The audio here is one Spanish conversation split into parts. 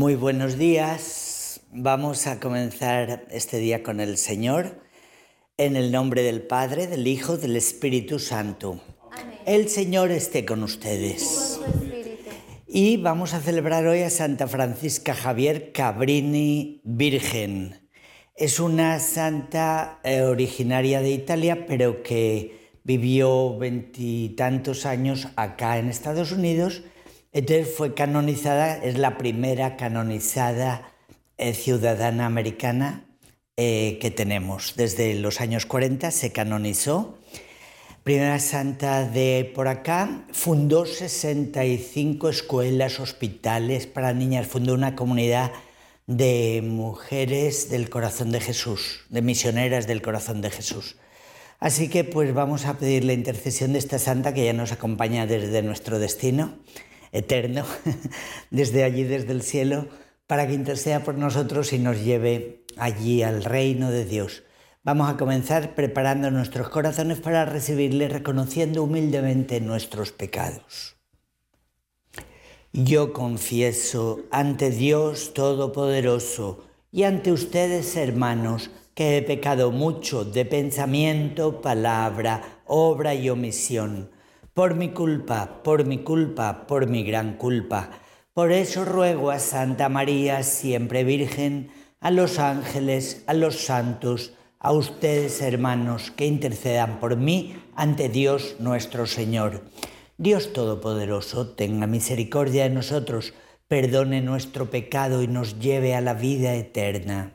Muy buenos días. Vamos a comenzar este día con el Señor en el nombre del Padre, del Hijo, del Espíritu Santo. El Señor esté con ustedes. Y vamos a celebrar hoy a Santa Francisca Javier Cabrini Virgen. Es una santa eh, originaria de Italia, pero que vivió veintitantos años acá en Estados Unidos entonces fue canonizada, es la primera canonizada eh, ciudadana americana eh, que tenemos. Desde los años 40 se canonizó. Primera santa de por acá, fundó 65 escuelas, hospitales para niñas, fundó una comunidad de mujeres del corazón de Jesús, de misioneras del corazón de Jesús. Así que pues vamos a pedir la intercesión de esta santa que ya nos acompaña desde nuestro destino eterno, desde allí, desde el cielo, para que interceda por nosotros y nos lleve allí al reino de Dios. Vamos a comenzar preparando nuestros corazones para recibirle, reconociendo humildemente nuestros pecados. Yo confieso ante Dios Todopoderoso y ante ustedes, hermanos, que he pecado mucho de pensamiento, palabra, obra y omisión por mi culpa, por mi culpa, por mi gran culpa. Por eso ruego a Santa María, siempre Virgen, a los ángeles, a los santos, a ustedes hermanos, que intercedan por mí ante Dios nuestro Señor. Dios Todopoderoso, tenga misericordia de nosotros, perdone nuestro pecado y nos lleve a la vida eterna.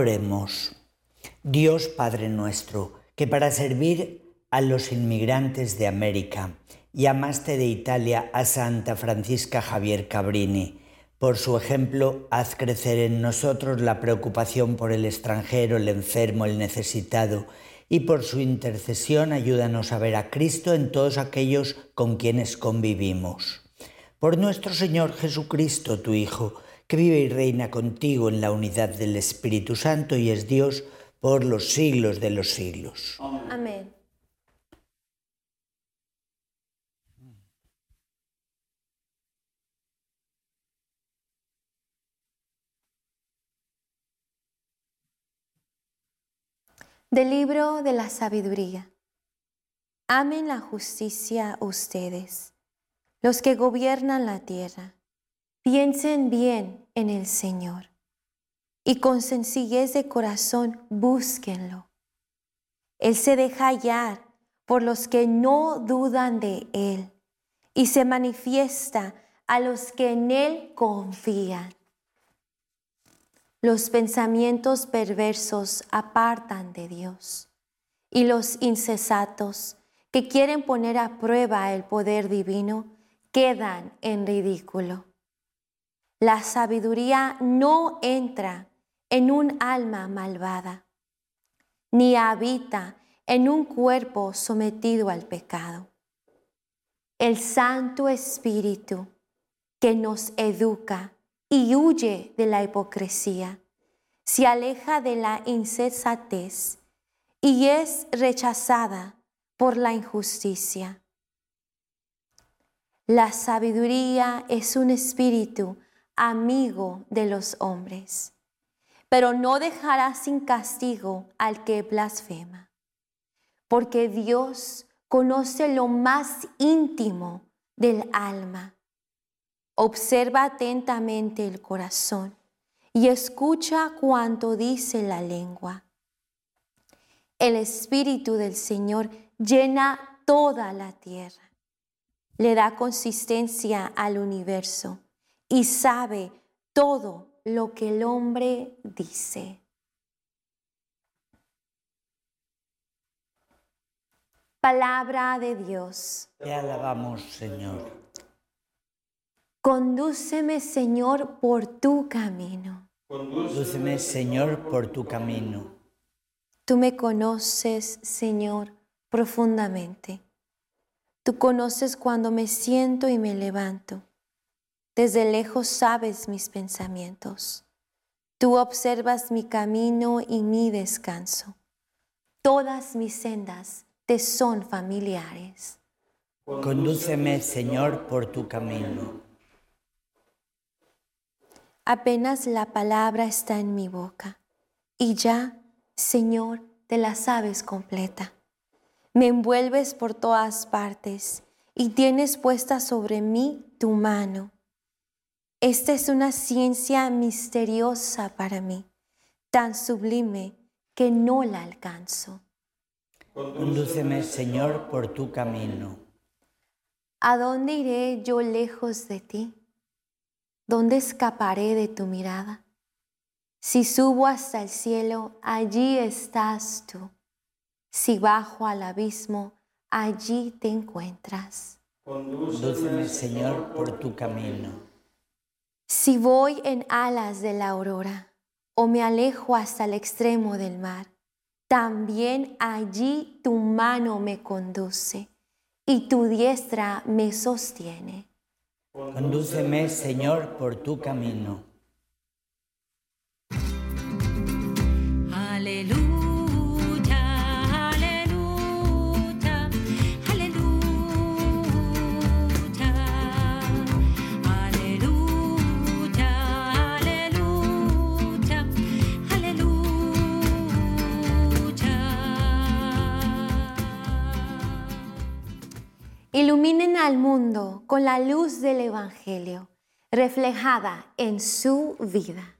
Oremos. Dios Padre nuestro, que para servir a los inmigrantes de América llamaste de Italia a Santa Francisca Javier Cabrini. Por su ejemplo, haz crecer en nosotros la preocupación por el extranjero, el enfermo, el necesitado, y por su intercesión ayúdanos a ver a Cristo en todos aquellos con quienes convivimos. Por nuestro Señor Jesucristo, tu Hijo, que vive y reina contigo en la unidad del Espíritu Santo y es Dios por los siglos de los siglos. Amén. Del libro de la sabiduría. Amen la justicia ustedes, los que gobiernan la tierra Piensen bien en el Señor y con sencillez de corazón búsquenlo. Él se deja hallar por los que no dudan de Él y se manifiesta a los que en Él confían. Los pensamientos perversos apartan de Dios y los incesatos que quieren poner a prueba el poder divino quedan en ridículo. La sabiduría no entra en un alma malvada, ni habita en un cuerpo sometido al pecado. El Santo Espíritu que nos educa y huye de la hipocresía, se aleja de la insensatez y es rechazada por la injusticia. La sabiduría es un espíritu amigo de los hombres, pero no dejará sin castigo al que blasfema, porque Dios conoce lo más íntimo del alma. Observa atentamente el corazón y escucha cuanto dice la lengua. El Espíritu del Señor llena toda la tierra, le da consistencia al universo y sabe todo lo que el hombre dice. Palabra de Dios. Te alabamos, Señor. Condúceme, Señor, por tu camino. Condúceme, Señor, por tu camino. Tú me conoces, Señor, profundamente. Tú conoces cuando me siento y me levanto. Desde lejos sabes mis pensamientos. Tú observas mi camino y mi descanso. Todas mis sendas te son familiares. Condúceme, Señor, por tu camino. Apenas la palabra está en mi boca y ya, Señor, te la sabes completa. Me envuelves por todas partes y tienes puesta sobre mí tu mano. Esta es una ciencia misteriosa para mí, tan sublime que no la alcanzo. Condúceme, Señor, por tu camino. ¿A dónde iré yo lejos de ti? ¿Dónde escaparé de tu mirada? Si subo hasta el cielo, allí estás tú. Si bajo al abismo, allí te encuentras. Condúceme, Señor, por tu camino. Si voy en alas de la aurora o me alejo hasta el extremo del mar, también allí tu mano me conduce y tu diestra me sostiene. Condúceme, Señor, por tu camino. Iluminen al mundo con la luz del Evangelio, reflejada en su vida.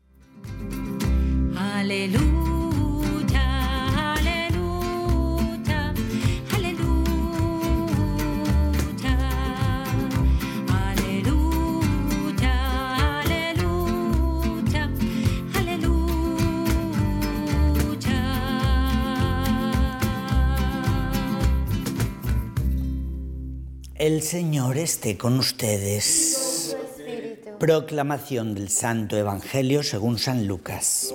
Aleluya, El Señor esté con ustedes. Proclamación del Santo Evangelio según San Lucas.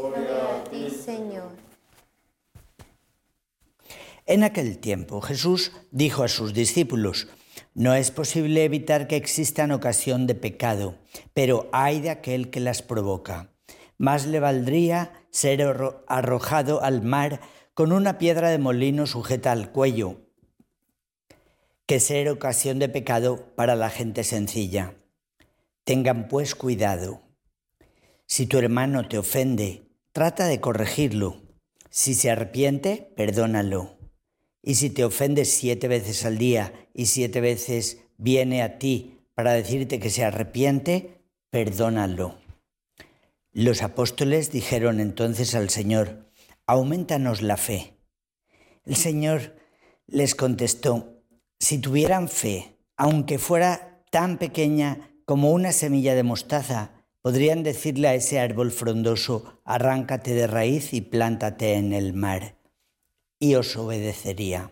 En aquel tiempo Jesús dijo a sus discípulos, no es posible evitar que existan ocasión de pecado, pero hay de aquel que las provoca. Más le valdría ser arro- arrojado al mar con una piedra de molino sujeta al cuello, que ser ocasión de pecado para la gente sencilla. Tengan pues cuidado. Si tu hermano te ofende, trata de corregirlo. Si se arrepiente, perdónalo. Y si te ofende siete veces al día y siete veces viene a ti para decirte que se arrepiente, perdónalo. Los apóstoles dijeron entonces al Señor, aumentanos la fe. El Señor les contestó, si tuvieran fe, aunque fuera tan pequeña como una semilla de mostaza, podrían decirle a ese árbol frondoso, arráncate de raíz y plántate en el mar, y os obedecería.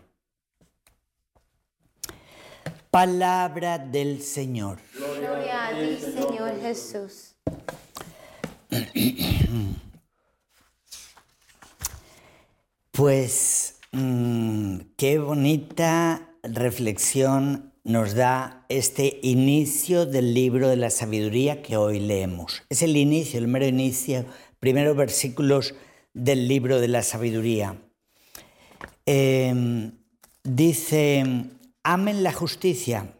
Palabra del Señor. Gloria a ti, Señor Jesús. Pues mm, qué bonita reflexión nos da este inicio del libro de la sabiduría que hoy leemos. Es el inicio, el mero inicio, primeros versículos del libro de la sabiduría. Eh, dice, amen la justicia,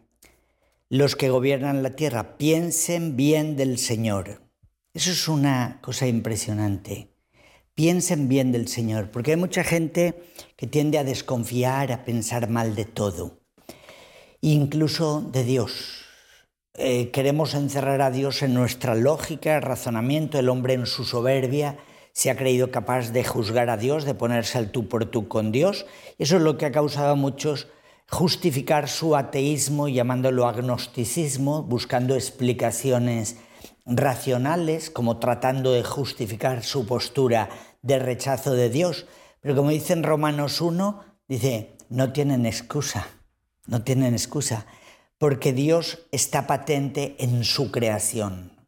los que gobiernan la tierra, piensen bien del Señor. Eso es una cosa impresionante. Piensen bien del Señor, porque hay mucha gente que tiende a desconfiar, a pensar mal de todo, incluso de Dios. Eh, queremos encerrar a Dios en nuestra lógica, razonamiento, el hombre en su soberbia se ha creído capaz de juzgar a Dios, de ponerse al tú por tú con Dios. Eso es lo que ha causado a muchos justificar su ateísmo llamándolo agnosticismo, buscando explicaciones racionales, como tratando de justificar su postura de rechazo de Dios. Pero como dice en Romanos 1, dice, no tienen excusa, no tienen excusa, porque Dios está patente en su creación.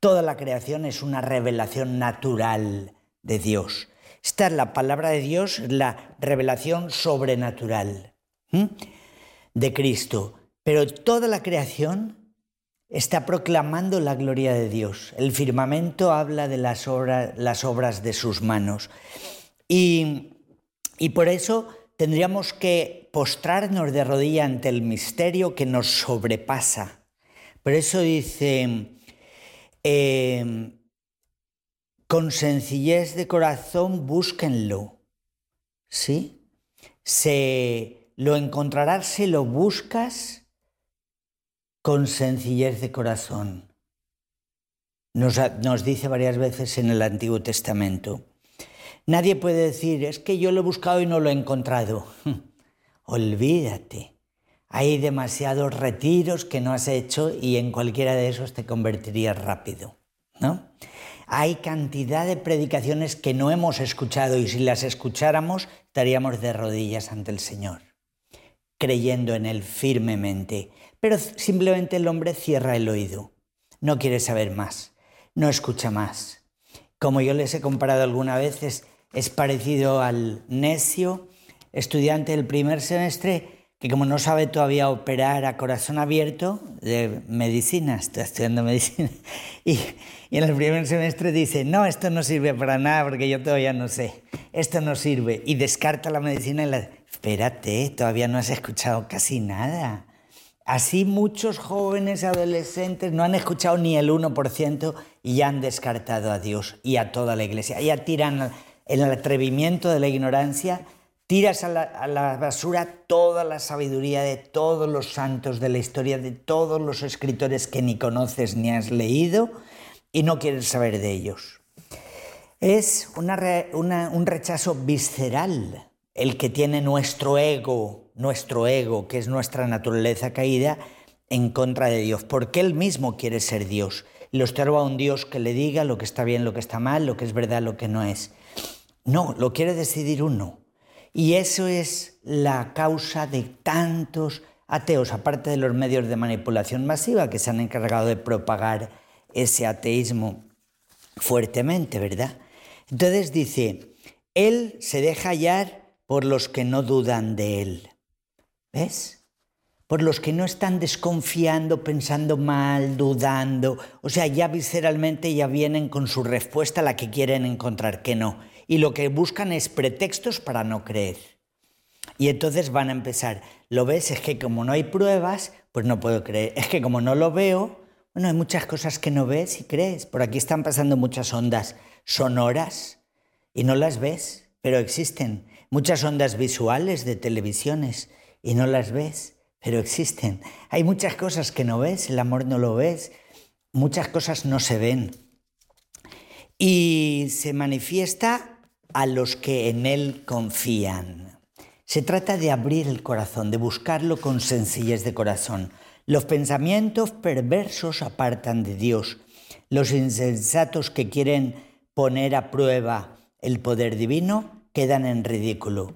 Toda la creación es una revelación natural de Dios. Esta es la palabra de Dios, la revelación sobrenatural de Cristo. Pero toda la creación está proclamando la gloria de Dios. El firmamento habla de las, obras de sus manos. Y, por eso tendríamos que postrarnos de rodilla ante el misterio que nos sobrepasa. Por eso dice, eh, con sencillez de corazón búsquenlo. ¿Sí? Se lo encontrarás si lo buscas con sencillez de corazón. Nos, dice varias veces en el Antiguo Testamento. Nadie puede decir, es que yo lo he buscado y no lo he encontrado. Olvídate. Hay demasiados retiros que no has hecho y en cualquiera de esos te convertirías rápido. ¿no? Hay cantidad de predicaciones que no hemos escuchado y si las escucháramos estaríamos de rodillas ante el Señor, creyendo en Él firmemente pero simplemente el hombre cierra el oído, no quiere saber más, no escucha más. Como yo les he comparado alguna vez, es, parecido al necio estudiante del primer semestre que como no sabe todavía operar a corazón abierto de medicina, está estudiando medicina, y, en el primer semestre dice, no, esto no sirve para nada porque yo todavía no sé, esto no sirve, y descarta la medicina y la... Espérate, todavía no has escuchado casi nada. Así muchos jóvenes adolescentes no han escuchado ni el 1% y han descartado a Dios y a toda la iglesia. Ya tiran el atrevimiento de la ignorancia, tiras a la, basura toda la sabiduría de todos los santos de la historia, de todos los escritores que ni conoces ni has leído y no quieres saber de ellos. Es un rechazo visceral el que tiene nuestro ego nuestro ego, que es nuestra naturaleza caída, en contra de Dios, porque Él mismo quiere ser Dios. Y lo observa a un Dios que le diga lo que está bien, lo que está mal, lo que es verdad, lo que no es. No, lo quiere decidir uno. Y eso es la causa de tantos ateos, aparte de los medios de manipulación masiva que se han encargado de propagar ese ateísmo fuertemente, ¿verdad? Entonces dice, Él se deja hallar por los que no dudan de Él. ¿Ves? Por los que no están desconfiando, pensando mal, dudando. O sea, ya visceralmente ya vienen con su respuesta a la que quieren encontrar que no. Y lo que buscan es pretextos para no creer. Y entonces van a empezar, ¿lo ves? Es que como no hay pruebas, pues no puedo creer. Es que como no lo veo, bueno, hay muchas cosas que no ves y crees. Por aquí están pasando muchas ondas sonoras y no las ves, pero existen. Muchas ondas visuales de televisiones y no las ves, pero existen. Hay muchas cosas que no ves, el amor no lo ves, muchas cosas no se ven. Y se manifiesta a los que en Él confían. Se trata de abrir el corazón, de buscarlo con sencillez de corazón. Los pensamientos perversos apartan de Dios. Los insensatos que quieren poner a prueba el poder divino quedan en ridículo.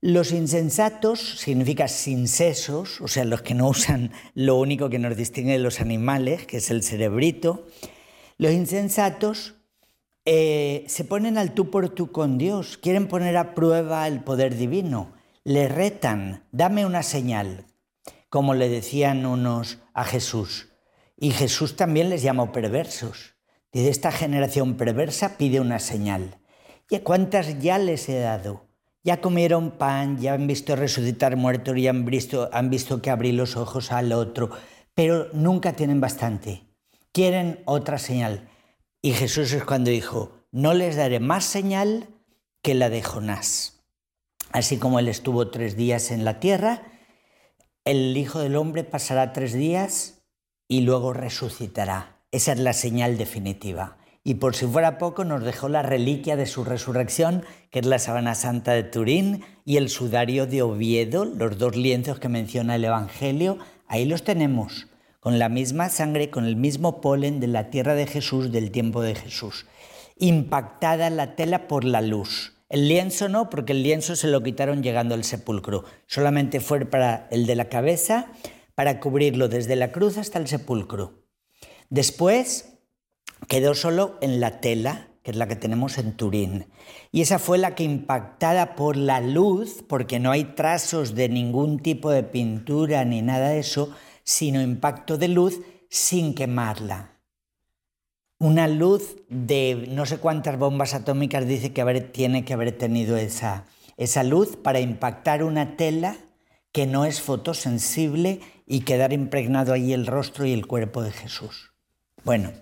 Los insensatos significa sincesos, o sea, los que no usan lo único que nos distingue de los animales, que es el cerebrito. Los insensatos eh, se ponen al tú por tú con Dios, quieren poner a prueba el poder divino, le retan, dame una señal. como le decían unos a Jesús. Y Jesús también les llamó perversos. Dice, esta generación perversa pide una señal. ¿Y cuántas ya les he dado? Ya comieron pan, ya han visto resucitar muertos, ya han visto, han visto que abrí los ojos al otro, pero nunca tienen bastante. Quieren otra señal. Y Jesús es cuando dijo, no les daré más señal que la de Jonás. Así como él estuvo tres días en la tierra, el Hijo del Hombre pasará tres días y luego resucitará. Esa es la señal definitiva. Y por si fuera poco, nos dejó la reliquia de su resurrección, que es la sábana santa de Turín y el sudario de Oviedo, los dos lienzos que menciona el Evangelio. Ahí los tenemos, con la misma sangre, con el mismo polen de la tierra de Jesús, del tiempo de Jesús. Impactada la tela por la luz. El lienzo no, porque el lienzo se lo quitaron llegando al sepulcro. Solamente fue para el de la cabeza, para cubrirlo desde la cruz hasta el sepulcro. Después quedó solo en la tela, que es la que tenemos en Turín. Y esa fue la que impactada por la luz, porque no hay trazos de ningún tipo de pintura ni nada de eso, sino impacto de luz sin quemarla. Una luz de no sé cuántas bombas atómicas dice que tiene que haber tenido esa, esa luz para impactar una tela que no es fotosensible y quedar impregnado ahí el rostro y el cuerpo de Jesús. Bueno,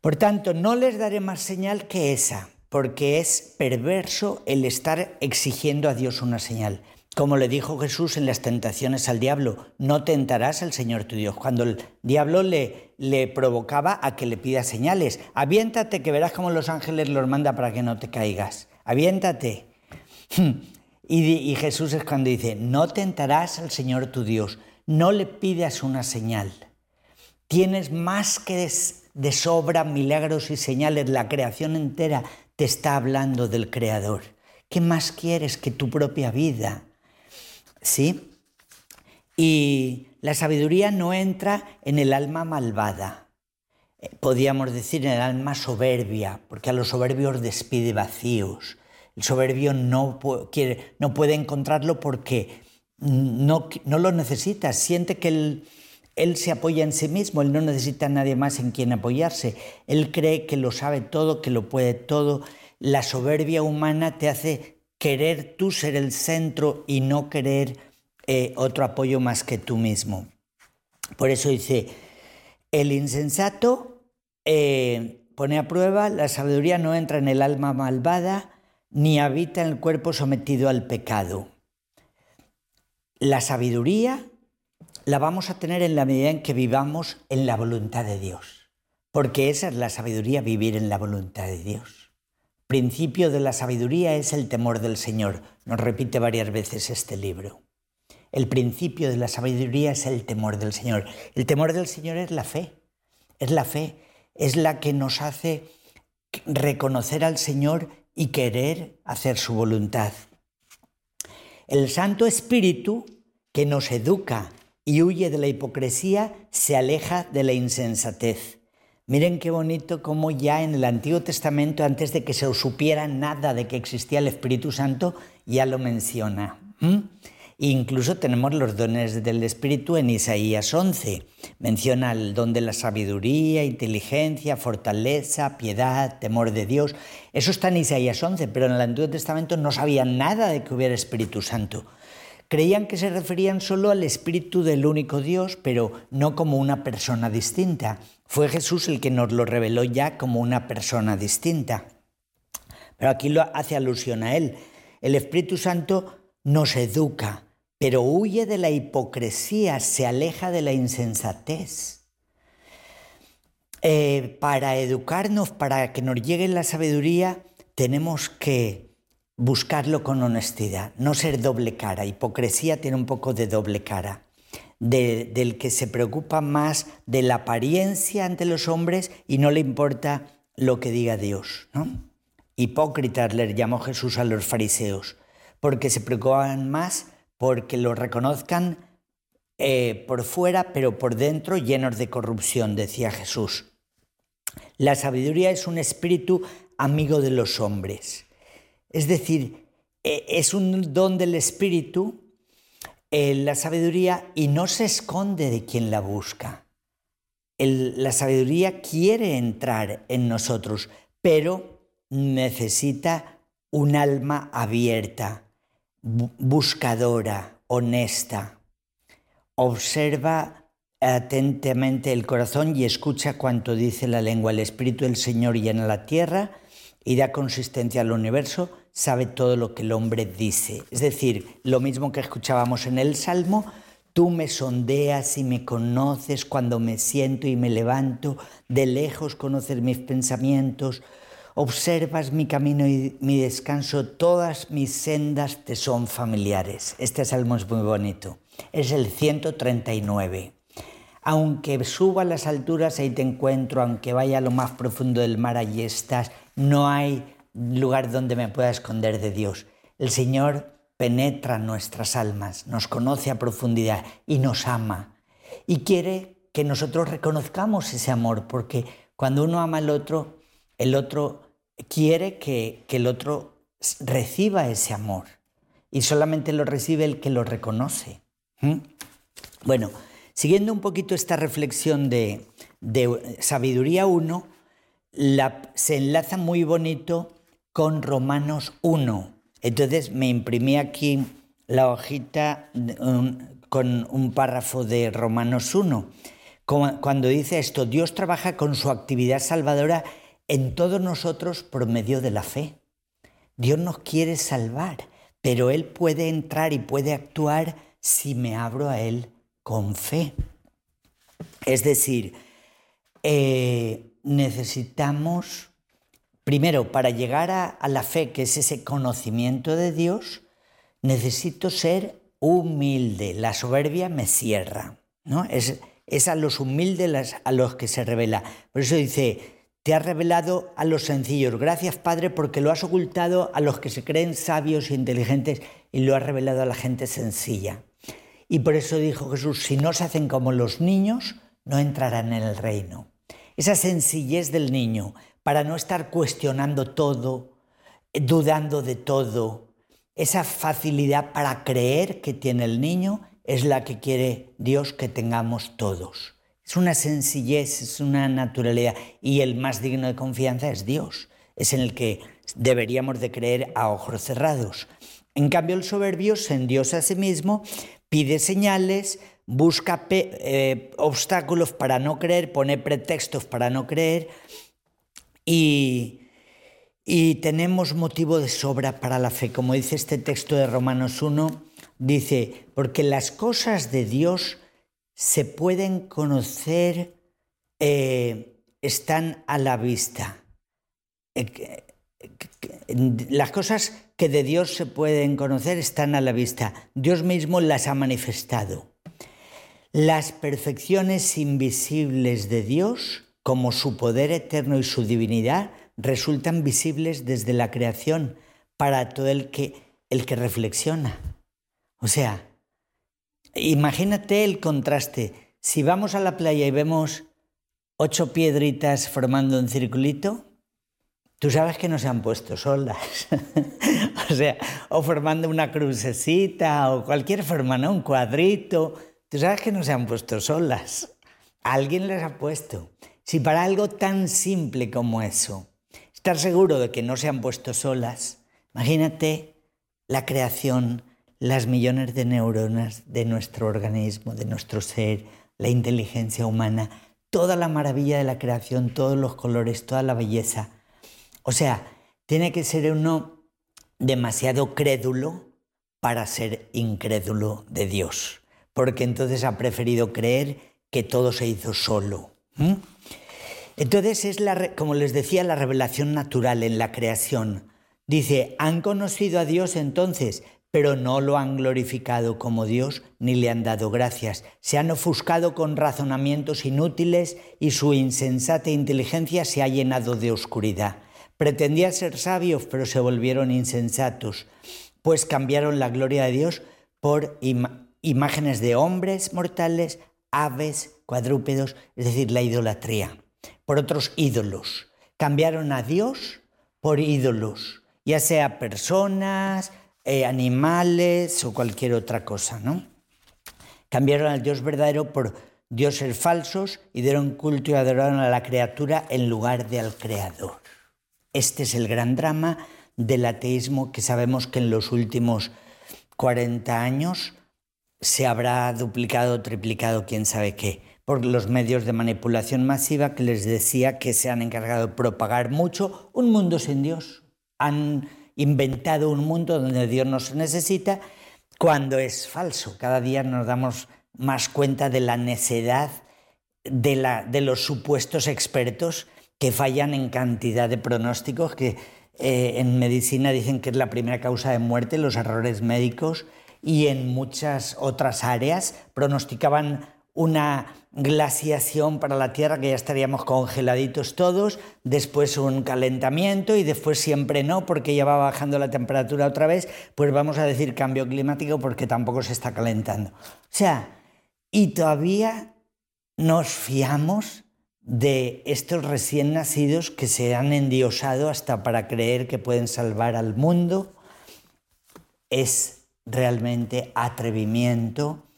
por tanto, no les daré más señal que esa, porque es perverso el estar exigiendo a Dios una señal. Como le dijo Jesús en las tentaciones al diablo, no tentarás al Señor tu Dios. Cuando el diablo le, provocaba a que le pida señales, aviéntate que verás cómo los ángeles los manda para que no te caigas. Aviéntate. Y, y Jesús es cuando dice, no tentarás al Señor tu Dios, no le pidas una señal. Tienes más que des- de sobra milagros y señales, la creación entera te está hablando del Creador. ¿Qué más quieres que tu propia vida? ¿Sí? Y la sabiduría no entra en el alma malvada, Eh, podríamos decir en el alma soberbia, porque a los soberbios despide vacíos. El soberbio no, pu- quiere, no puede encontrarlo porque no, no lo necesita, siente que él, él se apoya en sí mismo, él no necesita a nadie más en quien apoyarse, él cree que lo sabe todo, que lo puede todo. La soberbia humana te hace querer tú ser el centro y no querer eh, otro apoyo más que tú mismo. Por eso dice, el insensato eh, pone a prueba, la sabiduría no entra en el alma malvada, ni habita en el cuerpo sometido al pecado. La sabiduría la vamos a tener en la medida en que vivamos en la voluntad de Dios, porque esa es la sabiduría, vivir en la voluntad de Dios. Principio de la sabiduría es el temor del Señor, nos repite varias veces este libro. El principio de la sabiduría es el temor del Señor. El temor del Señor es la fe, es la fe, es la que nos hace reconocer al Señor y querer hacer su voluntad. El Santo Espíritu, que nos educa y huye de la hipocresía, se aleja de la insensatez. Miren qué bonito cómo ya en el Antiguo Testamento, antes de que se supiera nada de que existía el Espíritu Santo, ya lo menciona. Incluso tenemos los dones del Espíritu en Isaías 11. Menciona el don de la sabiduría, inteligencia, fortaleza, piedad, temor de Dios. Eso está en Isaías 11, pero en el Antiguo Testamento no sabían nada de que hubiera Espíritu Santo. Creían que se referían solo al Espíritu del único Dios, pero no como una persona distinta. Fue Jesús el que nos lo reveló ya como una persona distinta. Pero aquí lo hace alusión a Él. El Espíritu Santo nos educa, pero huye de la hipocresía, se aleja de la insensatez. Eh, para educarnos, para que nos llegue la sabiduría, tenemos que buscarlo con honestidad, no ser doble cara. Hipocresía tiene un poco de doble cara, de- del que se preocupa más de la apariencia ante los hombres y no le importa lo que diga Dios. ¿no? Hipócritas les llamó Jesús a los fariseos, porque se preocupaban más porque lo reconozcan eh, por fuera, pero por dentro llenos de corrupción, decía Jesús. La sabiduría es un espíritu amigo de los hombres. Es decir, eh, es un don del espíritu eh, la sabiduría y no se esconde de quien la busca. La sabiduría quiere entrar en nosotros, pero necesita un alma abierta, bu- buscadora, honesta. Observa atentamente el corazón y escucha cuanto dice la lengua. El Espíritu del Señor llena la tierra y da consistencia al universo, sabe todo lo que el hombre dice. Es decir, lo mismo que escuchábamos en el Salmo, tú me sondeas y me conoces cuando me siento y me levanto, de lejos conoces mis pensamientos, observas mi camino y mi descanso, todas mis sendas te son familiares. Este salmo es muy bonito. Es el 139. Aunque suba a las alturas, ahí te encuentro, aunque vaya a lo más profundo del mar, allí estás. No hay lugar donde me pueda esconder de Dios. El Señor penetra nuestras almas, nos conoce a profundidad y nos ama. Y quiere que nosotros reconozcamos ese amor, porque cuando uno ama al otro, el otro quiere que, el otro reciba ese amor. Y solamente lo recibe el que lo reconoce. ¿Mm? Bueno, siguiendo un poquito esta reflexión de, de Sabiduría 1, la- se enlaza muy bonito con Romanos 1. Entonces me imprimí aquí la hojita con un párrafo de Romanos 1. Como- Cuando dice esto, Dios trabaja con su actividad salvadora en todos nosotros por medio de la fe. Dios nos quiere salvar, pero Él puede entrar y puede actuar si me abro a Él con fe. Es decir, eh, necesitamos, primero, para llegar a, la fe, que es ese conocimiento de Dios, necesito ser humilde. La soberbia me cierra. ¿no? Es, a los humildes a los que se revela. Por eso dice, te has revelado a los sencillos. Gracias, Padre, porque lo has ocultado a los que se creen sabios e inteligentes y lo has revelado a la gente sencilla. Y por eso dijo Jesús, si no se hacen como los niños, no entrarán en el reino. Esa sencillez del niño, para no estar cuestionando todo, eh, dudando de todo, esa facilidad para creer que tiene el niño es la que quiere Dios que tengamos todos. Es una sencillez, es una naturalidad y el más digno de confianza es Dios. Es en el que deberíamos de creer a ojos cerrados. En cambio, el soberbio se endiosa a sí mismo, pide señales, busca eh, obstáculos para no creer, pone pretextos para no creer y, tenemos motivo de sobra para la fe. Como dice este texto de Romanos 1, dice, porque las cosas de Dios se pueden conocer, eh, están a la vista. Eh, que- Las cosas que de Dios se pueden conocer están a la vista. Dios mismo las ha manifestado. Las perfecciones invisibles de Dios, como su poder eterno y su divinidad, resultan visibles desde la creación para todo el que, el que reflexiona. O sea, imagínate el contraste. Si vamos a la playa y vemos ocho piedritas formando un circulito, Tú sabes que no se han puesto solas. o sea, o formando una crucecita o cualquier forma, ¿no? Un cuadrito. Tú sabes que no se han puesto solas. Alguien les ha puesto. Si para algo tan simple como eso, estar seguro de que no se han puesto solas, imagínate la creación, las millones de neuronas de nuestro organismo, de nuestro ser, la inteligencia humana, toda la maravilla de la creación, todos los colores, toda la belleza. O sea, tiene que ser uno demasiado crédulo para ser incrédulo de Dios, porque entonces ha preferido creer que todo se hizo solo. Entonces es, la, como les decía, la revelación natural en la creación. Dice, han conocido a Dios entonces, pero no lo han glorificado como Dios ni le han dado gracias. Se han ofuscado con razonamientos inútiles y su insensata inteligencia se ha llenado de oscuridad. Pretendían ser sabios, pero se volvieron insensatos, pues cambiaron la gloria de Dios por imágenes de hombres mortales, aves, cuadrúpedos, es decir, la idolatría, por otros ídolos. Cambiaron a Dios por ídolos, ya sea personas, eh, animales o cualquier otra cosa, ¿no? Cambiaron al Dios verdadero por dioses falsos y dieron culto y adoraron a la criatura en lugar de al Creador. Este es el gran drama del ateísmo que sabemos que en los últimos 40 años se habrá duplicado, triplicado, quién sabe qué, por los medios de manipulación masiva que les decía que se han encargado de propagar mucho un mundo sin Dios. Han inventado un mundo donde Dios no se necesita cuando es falso. Cada día nos damos más cuenta de la necedad de, la, de los supuestos expertos que fallan en cantidad de pronósticos que eh, en medicina dicen que es la primera causa de muerte, los errores médicos, y en muchas otras áreas pronosticaban una glaciación para la Tierra, que ya estaríamos congeladitos todos, después un calentamiento y después siempre no, porque ya va bajando la temperatura otra vez, pues vamos a decir cambio climático porque tampoco se está calentando. O sea, y todavía nos fiamos de estos recién nacidos que se han endiosado hasta para creer que pueden salvar al mundo. Es realmente atrevimiento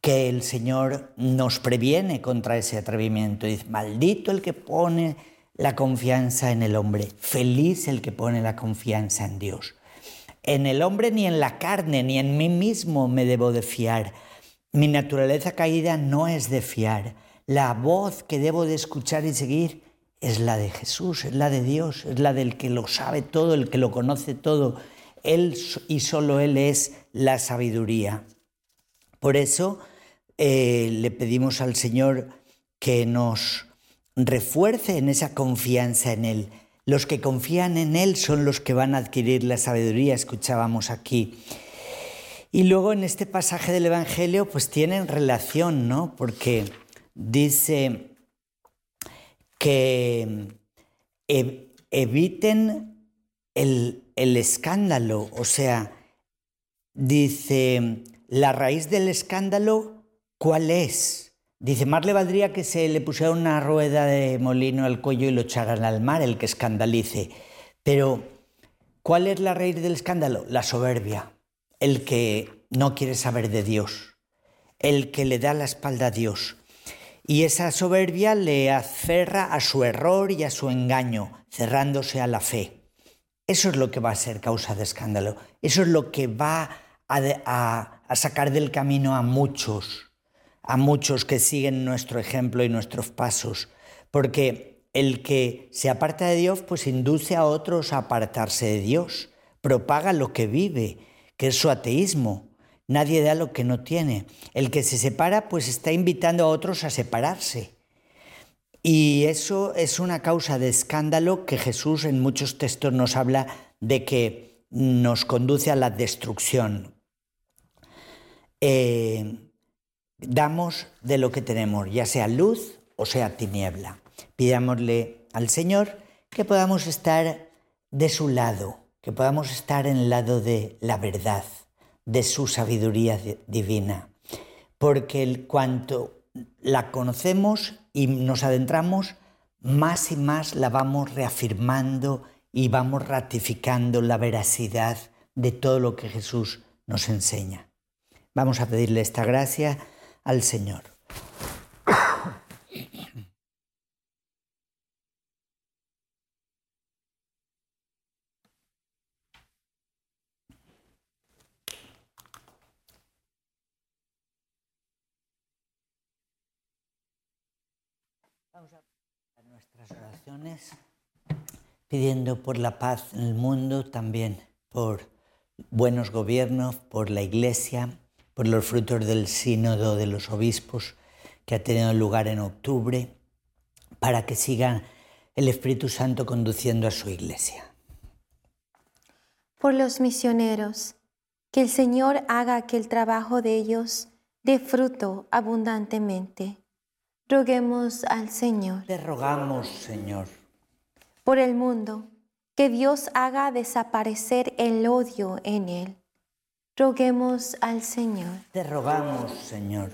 que el Señor nos previene contra ese atrevimiento. Dice, maldito el que pone la confianza en el hombre, feliz el que pone la confianza en Dios. En el hombre ni en la carne ni en mí mismo me debo de fiar. Mi naturaleza caída no es de fiar. La voz que debo de escuchar y seguir es la de Jesús, es la de Dios, es la del que lo sabe todo, el que lo conoce todo. Él y solo Él es la sabiduría. Por eso eh, le pedimos al Señor que nos refuerce en esa confianza en Él. Los que confían en Él son los que van a adquirir la sabiduría, escuchábamos aquí. Y luego en este pasaje del Evangelio pues tienen relación, ¿no? Porque dice que eviten el, el escándalo, o sea, dice, la raíz del escándalo ¿Cuál es? Dice, más le valdría que se le pusiera una rueda de molino al cuello y lo echaran al mar, el que escandalice. Pero, ¿cuál es la raíz del escándalo? La soberbia, el que no quiere saber de Dios, el que le da la espalda a Dios. Y esa soberbia le aferra a su error y a su engaño, cerrándose a la fe. Eso es lo que va a ser causa de escándalo. Eso es lo que va a, a, a sacar del camino a muchos a muchos que siguen nuestro ejemplo y nuestros pasos, porque el que se aparta de Dios, pues induce a otros a apartarse de Dios, propaga lo que vive, que es su ateísmo. Nadie da lo que no tiene. El que se separa, pues está invitando a otros a separarse. Y eso es una causa de escándalo que Jesús en muchos textos nos habla de que nos conduce a la destrucción. Eh, damos de lo que tenemos, ya sea luz o sea tiniebla. Pidámosle al Señor que podamos estar de su lado, que podamos estar en el lado de la verdad, de su sabiduría divina, porque cuanto la conocemos y nos adentramos, más y más la vamos reafirmando y vamos ratificando la veracidad de todo lo que Jesús nos enseña. Vamos a pedirle esta gracia al Señor. Vamos a nuestras oraciones pidiendo por la paz en el mundo, también por buenos gobiernos, por la Iglesia, por los frutos del sínodo de los obispos que ha tenido lugar en octubre, para que siga el Espíritu Santo conduciendo a su iglesia. Por los misioneros, que el Señor haga que el trabajo de ellos dé fruto abundantemente. Roguemos al Señor. Te rogamos, Señor. Por el mundo, que Dios haga desaparecer el odio en él Roguemos al Señor. Te rogamos, Señor.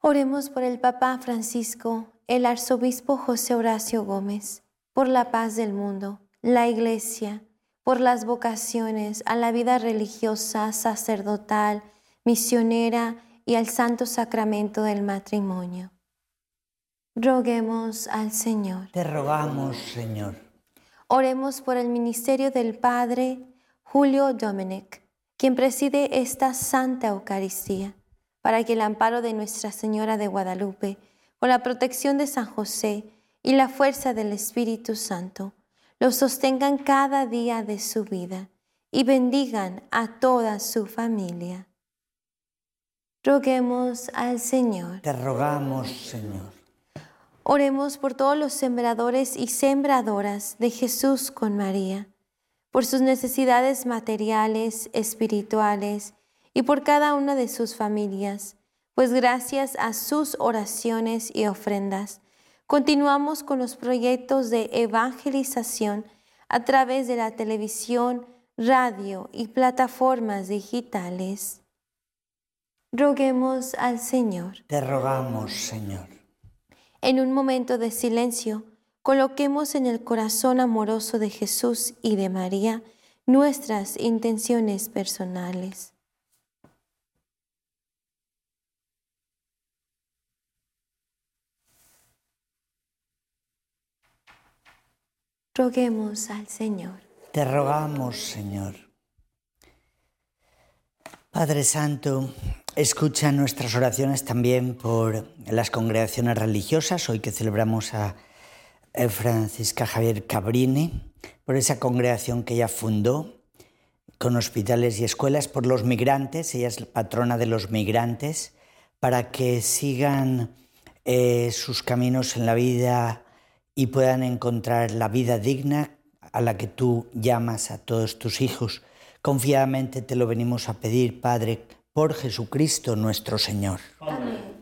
Oremos por el Papa Francisco, el arzobispo José Horacio Gómez, por la paz del mundo, la Iglesia, por las vocaciones a la vida religiosa, sacerdotal, misionera y al santo sacramento del matrimonio. Roguemos al Señor. Te rogamos, Señor. Oremos por el ministerio del Padre Julio Dominic, quien preside esta Santa Eucaristía, para que el amparo de Nuestra Señora de Guadalupe, con la protección de San José y la fuerza del Espíritu Santo, lo sostengan cada día de su vida y bendigan a toda su familia. Roguemos al Señor. Te rogamos, Señor. Oremos por todos los sembradores y sembradoras de Jesús con María, por sus necesidades materiales, espirituales y por cada una de sus familias, pues gracias a sus oraciones y ofrendas, continuamos con los proyectos de evangelización a través de la televisión, radio y plataformas digitales. Roguemos al Señor. Te rogamos, Señor. En un momento de silencio, coloquemos en el corazón amoroso de Jesús y de María nuestras intenciones personales. Roguemos al Señor. Te rogamos, Señor. Padre Santo, escucha nuestras oraciones también por las congregaciones religiosas, hoy que celebramos a Francisca Javier Cabrini, por esa congregación que ella fundó con hospitales y escuelas, por los migrantes, ella es la patrona de los migrantes, para que sigan eh, sus caminos en la vida y puedan encontrar la vida digna a la que tú llamas a todos tus hijos. Confiadamente te lo venimos a pedir, Padre, por Jesucristo nuestro Señor. Amén.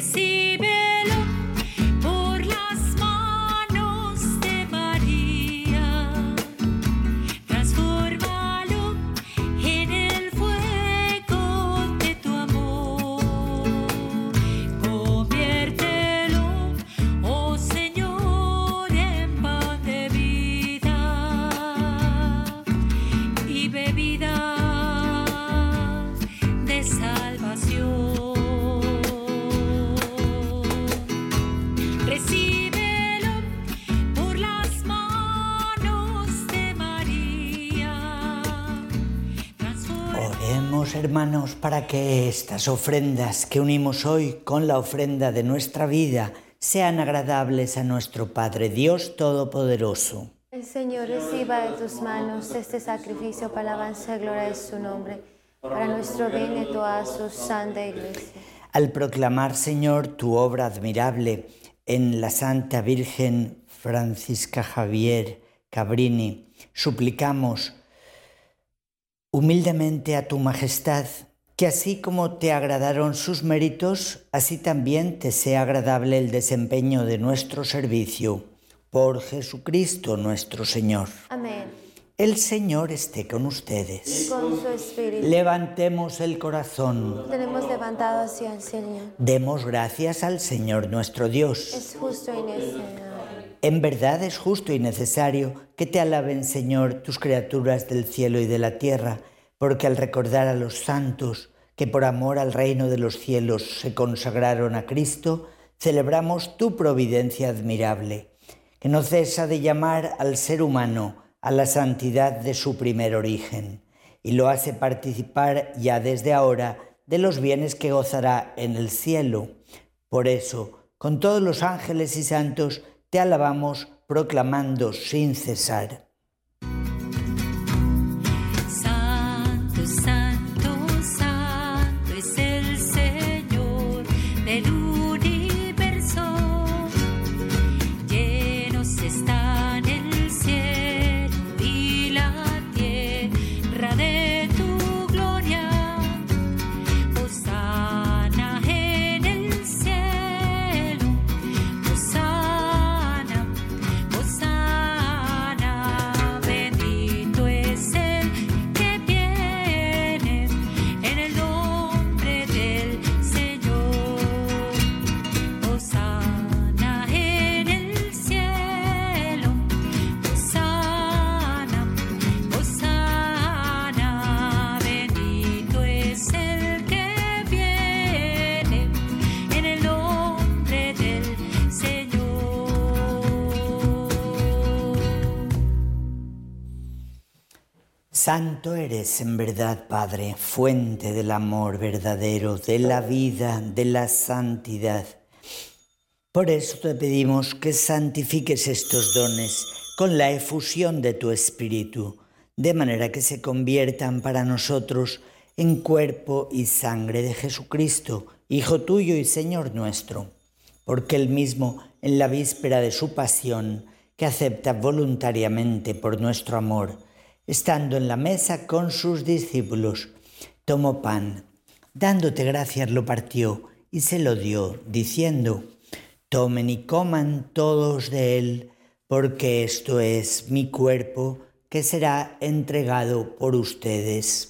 see. Para que estas ofrendas que unimos hoy con la ofrenda de nuestra vida sean agradables a nuestro Padre Dios Todopoderoso. El Señor reciba de tus manos este sacrificio para alabanza y gloria de su nombre, para nuestro bien y toda su santa iglesia. Al proclamar, Señor, tu obra admirable en la Santa Virgen Francisca Javier Cabrini, suplicamos humildemente a tu majestad que así como te agradaron sus méritos, así también te sea agradable el desempeño de nuestro servicio. Por Jesucristo nuestro Señor. Amén. El Señor esté con ustedes. Con su espíritu. Levantemos el corazón. Tenemos levantado hacia el Señor. Demos gracias al Señor nuestro Dios. Es justo y necesario. En verdad es justo y necesario que te alaben, Señor, tus criaturas del cielo y de la tierra, porque al recordar a los santos que por amor al reino de los cielos se consagraron a Cristo, celebramos tu providencia admirable, que no cesa de llamar al ser humano a la santidad de su primer origen, y lo hace participar ya desde ahora de los bienes que gozará en el cielo. Por eso, con todos los ángeles y santos, te alabamos proclamando sin cesar. Santo eres en verdad, Padre, fuente del amor verdadero, de la vida, de la santidad. Por eso te pedimos que santifiques estos dones con la efusión de tu Espíritu, de manera que se conviertan para nosotros en cuerpo y sangre de Jesucristo, Hijo tuyo y Señor nuestro, porque Él mismo, en la víspera de su pasión, que acepta voluntariamente por nuestro amor, estando en la mesa con sus discípulos, tomó pan, dándote gracias lo partió y se lo dio, diciendo, Tomen y coman todos de él, porque esto es mi cuerpo que será entregado por ustedes.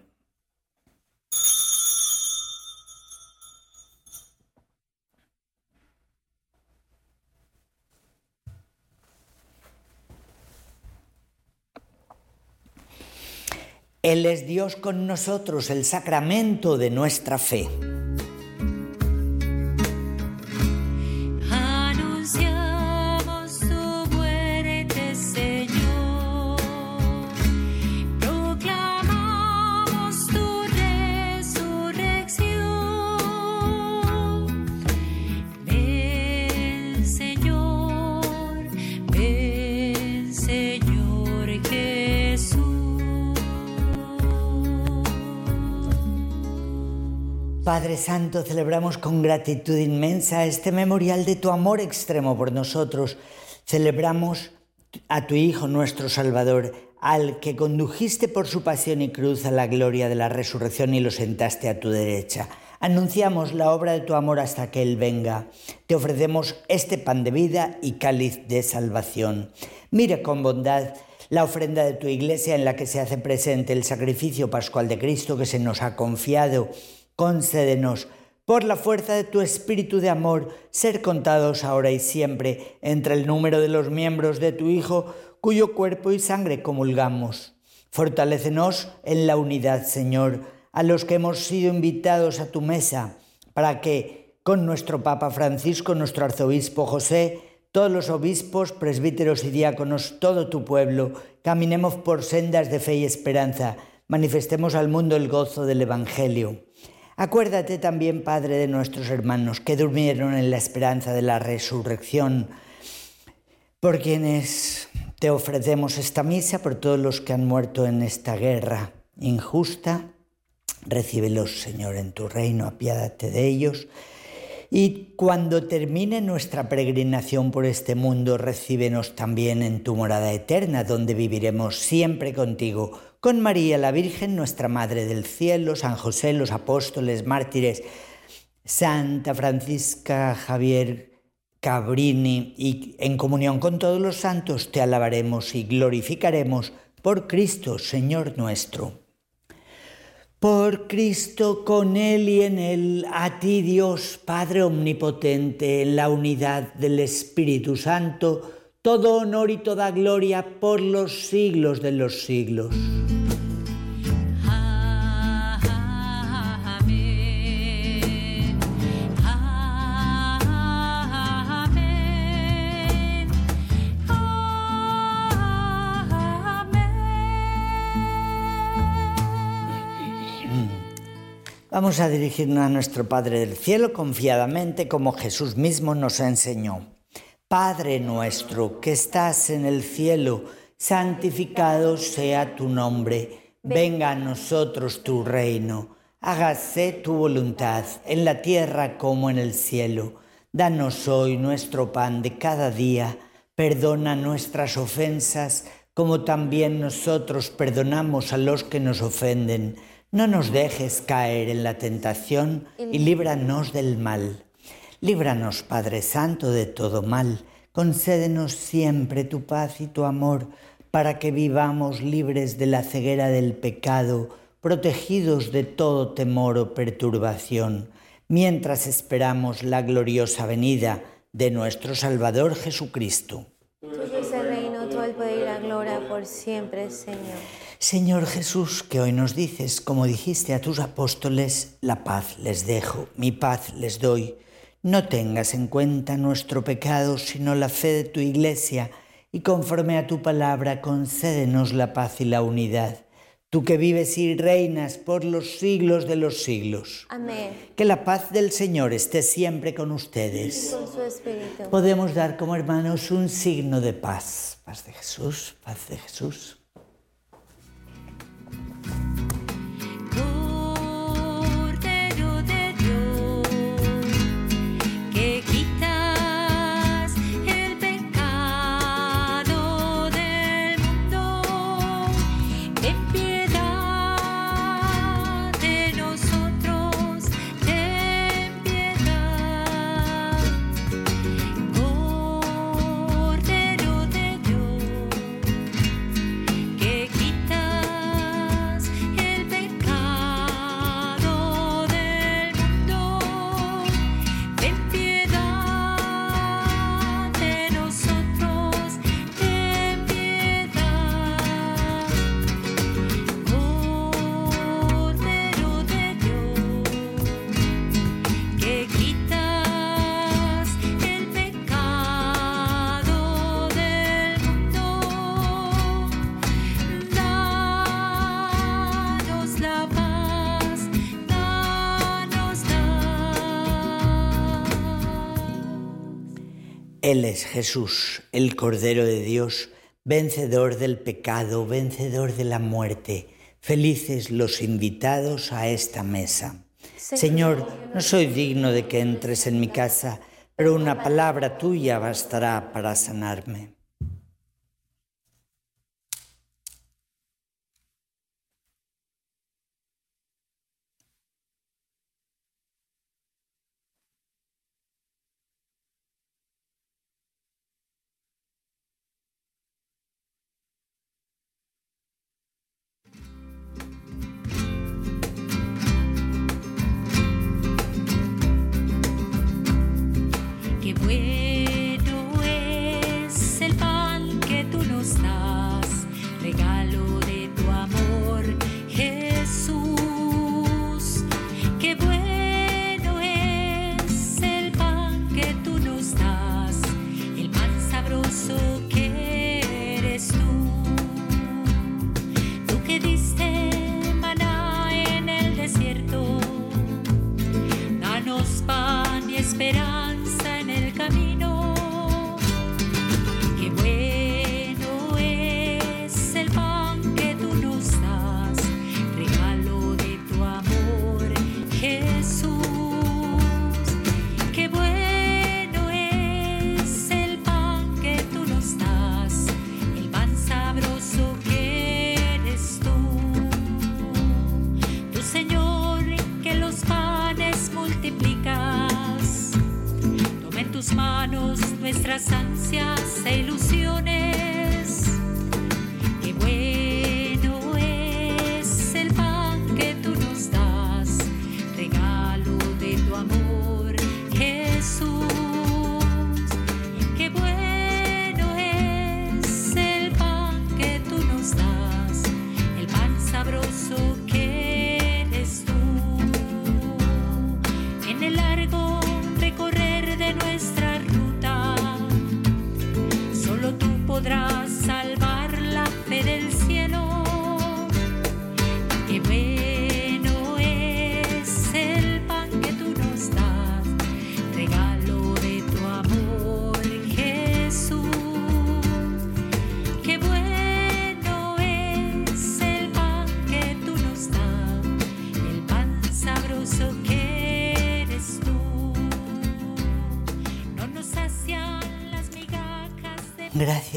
Él es Dios con nosotros, el sacramento de nuestra fe. Padre Santo, celebramos con gratitud inmensa este memorial de tu amor extremo por nosotros. Celebramos a tu Hijo, nuestro Salvador, al que condujiste por su pasión y cruz a la gloria de la resurrección y lo sentaste a tu derecha. Anunciamos la obra de tu amor hasta que Él venga. Te ofrecemos este pan de vida y cáliz de salvación. Mira con bondad la ofrenda de tu iglesia en la que se hace presente el sacrificio pascual de Cristo que se nos ha confiado concédenos, por la fuerza de tu espíritu de amor, ser contados ahora y siempre entre el número de los miembros de tu Hijo, cuyo cuerpo y sangre comulgamos. Fortalécenos en la unidad, Señor, a los que hemos sido invitados a tu mesa, para que, con nuestro Papa Francisco, nuestro arzobispo José, todos los obispos, presbíteros y diáconos, todo tu pueblo, caminemos por sendas de fe y esperanza, manifestemos al mundo el gozo del Evangelio. Acuérdate también, Padre, de nuestros hermanos que durmieron en la esperanza de la resurrección, por quienes te ofrecemos esta misa, por todos los que han muerto en esta guerra injusta. Recíbelos, Señor, en tu reino, apiádate de ellos. Y cuando termine nuestra peregrinación por este mundo, recíbenos también en tu morada eterna, donde viviremos siempre contigo con María la Virgen, nuestra Madre del Cielo, San José, los apóstoles, mártires, Santa Francisca Javier Cabrini, y en comunión con todos los santos te alabaremos y glorificaremos por Cristo, Señor nuestro. Por Cristo, con Él y en Él, a ti Dios, Padre Omnipotente, en la unidad del Espíritu Santo, todo honor y toda gloria por los siglos de los siglos. Vamos a dirigirnos a nuestro Padre del Cielo confiadamente como Jesús mismo nos enseñó. Padre nuestro que estás en el cielo, santificado sea tu nombre, venga a nosotros tu reino, hágase tu voluntad en la tierra como en el cielo. Danos hoy nuestro pan de cada día, perdona nuestras ofensas como también nosotros perdonamos a los que nos ofenden. No nos dejes caer en la tentación y líbranos del mal Líbranos, Padre Santo, de todo mal. Concédenos siempre tu paz y tu amor, para que vivamos libres de la ceguera del pecado, protegidos de todo temor o perturbación, mientras esperamos la gloriosa venida de nuestro Salvador Jesucristo. Tuyo es el reino, todo el Señor. Señor Jesús, que hoy nos dices, como dijiste a tus apóstoles, la paz les dejo, mi paz les doy. No tengas en cuenta nuestro pecado, sino la fe de tu Iglesia, y conforme a tu palabra concédenos la paz y la unidad. Tú que vives y reinas por los siglos de los siglos. Amén. Que la paz del Señor esté siempre con ustedes. Con su espíritu. Podemos dar como hermanos un signo de paz. Paz de Jesús, paz de Jesús. Él es Jesús, el Cordero de Dios, vencedor del pecado, vencedor de la muerte. Felices los invitados a esta mesa. Señor, no soy digno de que entres en mi casa, pero una palabra tuya bastará para sanarme.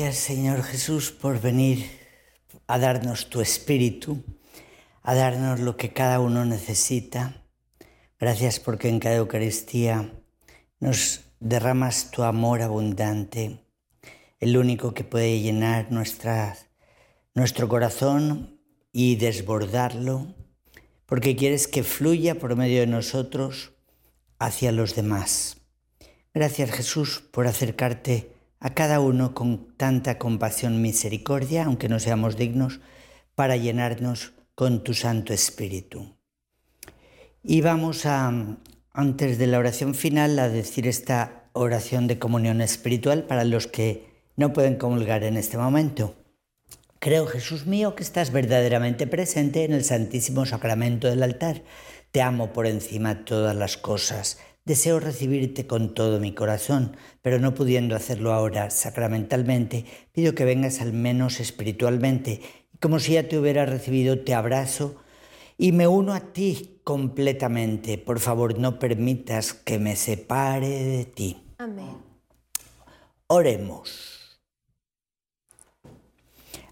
Gracias, Señor Jesús, por venir a darnos tu espíritu, a darnos lo que cada uno necesita. Gracias porque en cada Eucaristía nos derramas tu amor abundante, el único que puede llenar nuestro corazón y desbordarlo, porque quieres que fluya por medio de nosotros hacia los demás. Gracias Jesús por acercarte a cada uno con tanta compasión y misericordia, aunque no seamos dignos, para llenarnos con tu Santo Espíritu. Y vamos a, antes de la oración final, a decir esta oración de comunión espiritual para los que no pueden comulgar en este momento. Creo, Jesús mío, que estás verdaderamente presente en el Santísimo Sacramento del altar. Te amo por encima de todas las cosas. Deseo recibirte con todo mi corazón, pero no pudiendo hacerlo ahora sacramentalmente, pido que vengas al menos espiritualmente como si ya te hubiera recibido, te abrazo y me uno a ti completamente. Por favor, no permitas que me separe de ti. Amén. Oremos.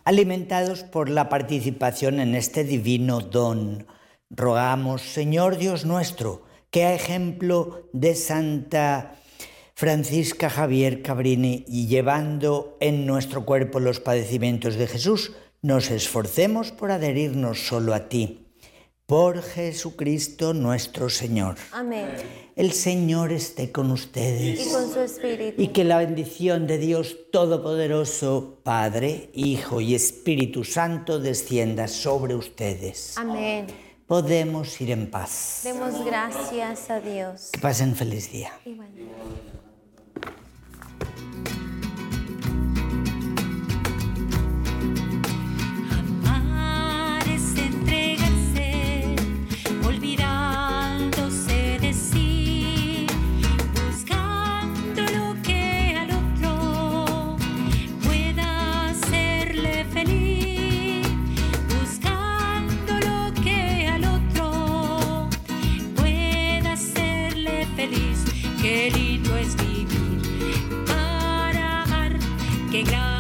Alimentados por la participación en este divino don, rogamos, Señor Dios nuestro, que a ejemplo de Santa Francisca Javier Cabrini y llevando en nuestro cuerpo los padecimientos de Jesús, nos esforcemos por adherirnos solo a ti. Por Jesucristo nuestro Señor. Amén. El Señor esté con ustedes. Y con su espíritu. Y que la bendición de Dios Todopoderoso, Padre, Hijo y Espíritu Santo descienda sobre ustedes. Amén. Podemos ir en paz. Demos gracias a Dios. Que pasen feliz día. Igualmente. Feliz.